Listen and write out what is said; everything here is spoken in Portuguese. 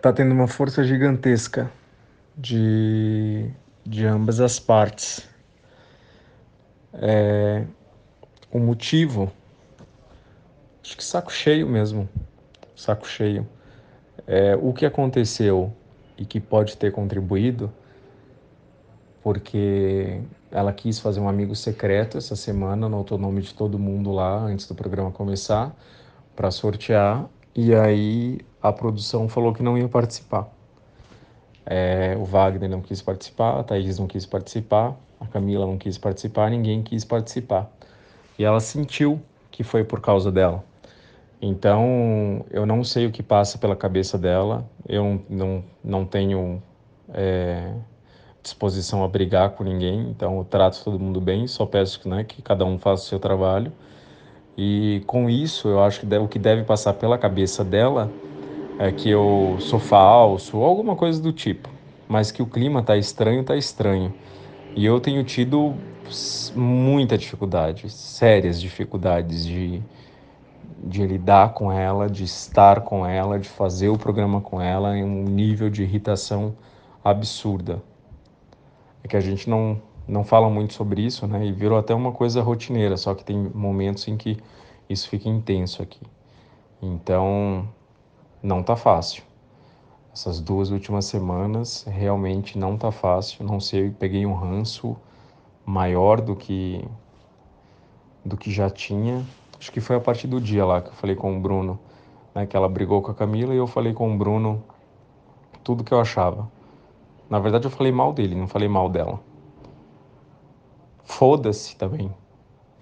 tá tendo uma força gigantesca de, de ambas as partes. É, o motivo, acho que saco cheio mesmo, saco cheio. É, o que aconteceu e que pode ter contribuído, porque ela quis fazer um amigo secreto essa semana, anotou o nome de todo mundo lá antes do programa começar, para sortear, e aí a produção falou que não ia participar. É, o Wagner não quis participar, a Thaís não quis participar, a Camila não quis participar, ninguém quis participar. E ela sentiu que foi por causa dela. Então, eu não sei o que passa pela cabeça dela, eu não, não tenho é, disposição a brigar com ninguém, então eu trato todo mundo bem, só peço né, que cada um faça o seu trabalho. E com isso, eu acho que o que deve passar pela cabeça dela é que eu sou falso ou alguma coisa do tipo, mas que o clima tá estranho, tá estranho. E eu tenho tido muita dificuldade, sérias dificuldades de, de lidar com ela, de estar com ela, de fazer o programa com ela em um nível de irritação absurda. É que a gente não, não fala muito sobre isso, né? E virou até uma coisa rotineira, só que tem momentos em que isso fica intenso aqui. Então, não tá fácil. Essas duas últimas semanas realmente não tá fácil. Não sei, peguei um ranço maior do que do que já tinha. Acho que foi a partir do dia lá que eu falei com o Bruno, né, que ela brigou com a Camila e eu falei com o Bruno tudo que eu achava. Na verdade eu falei mal dele, não falei mal dela. Foda-se também.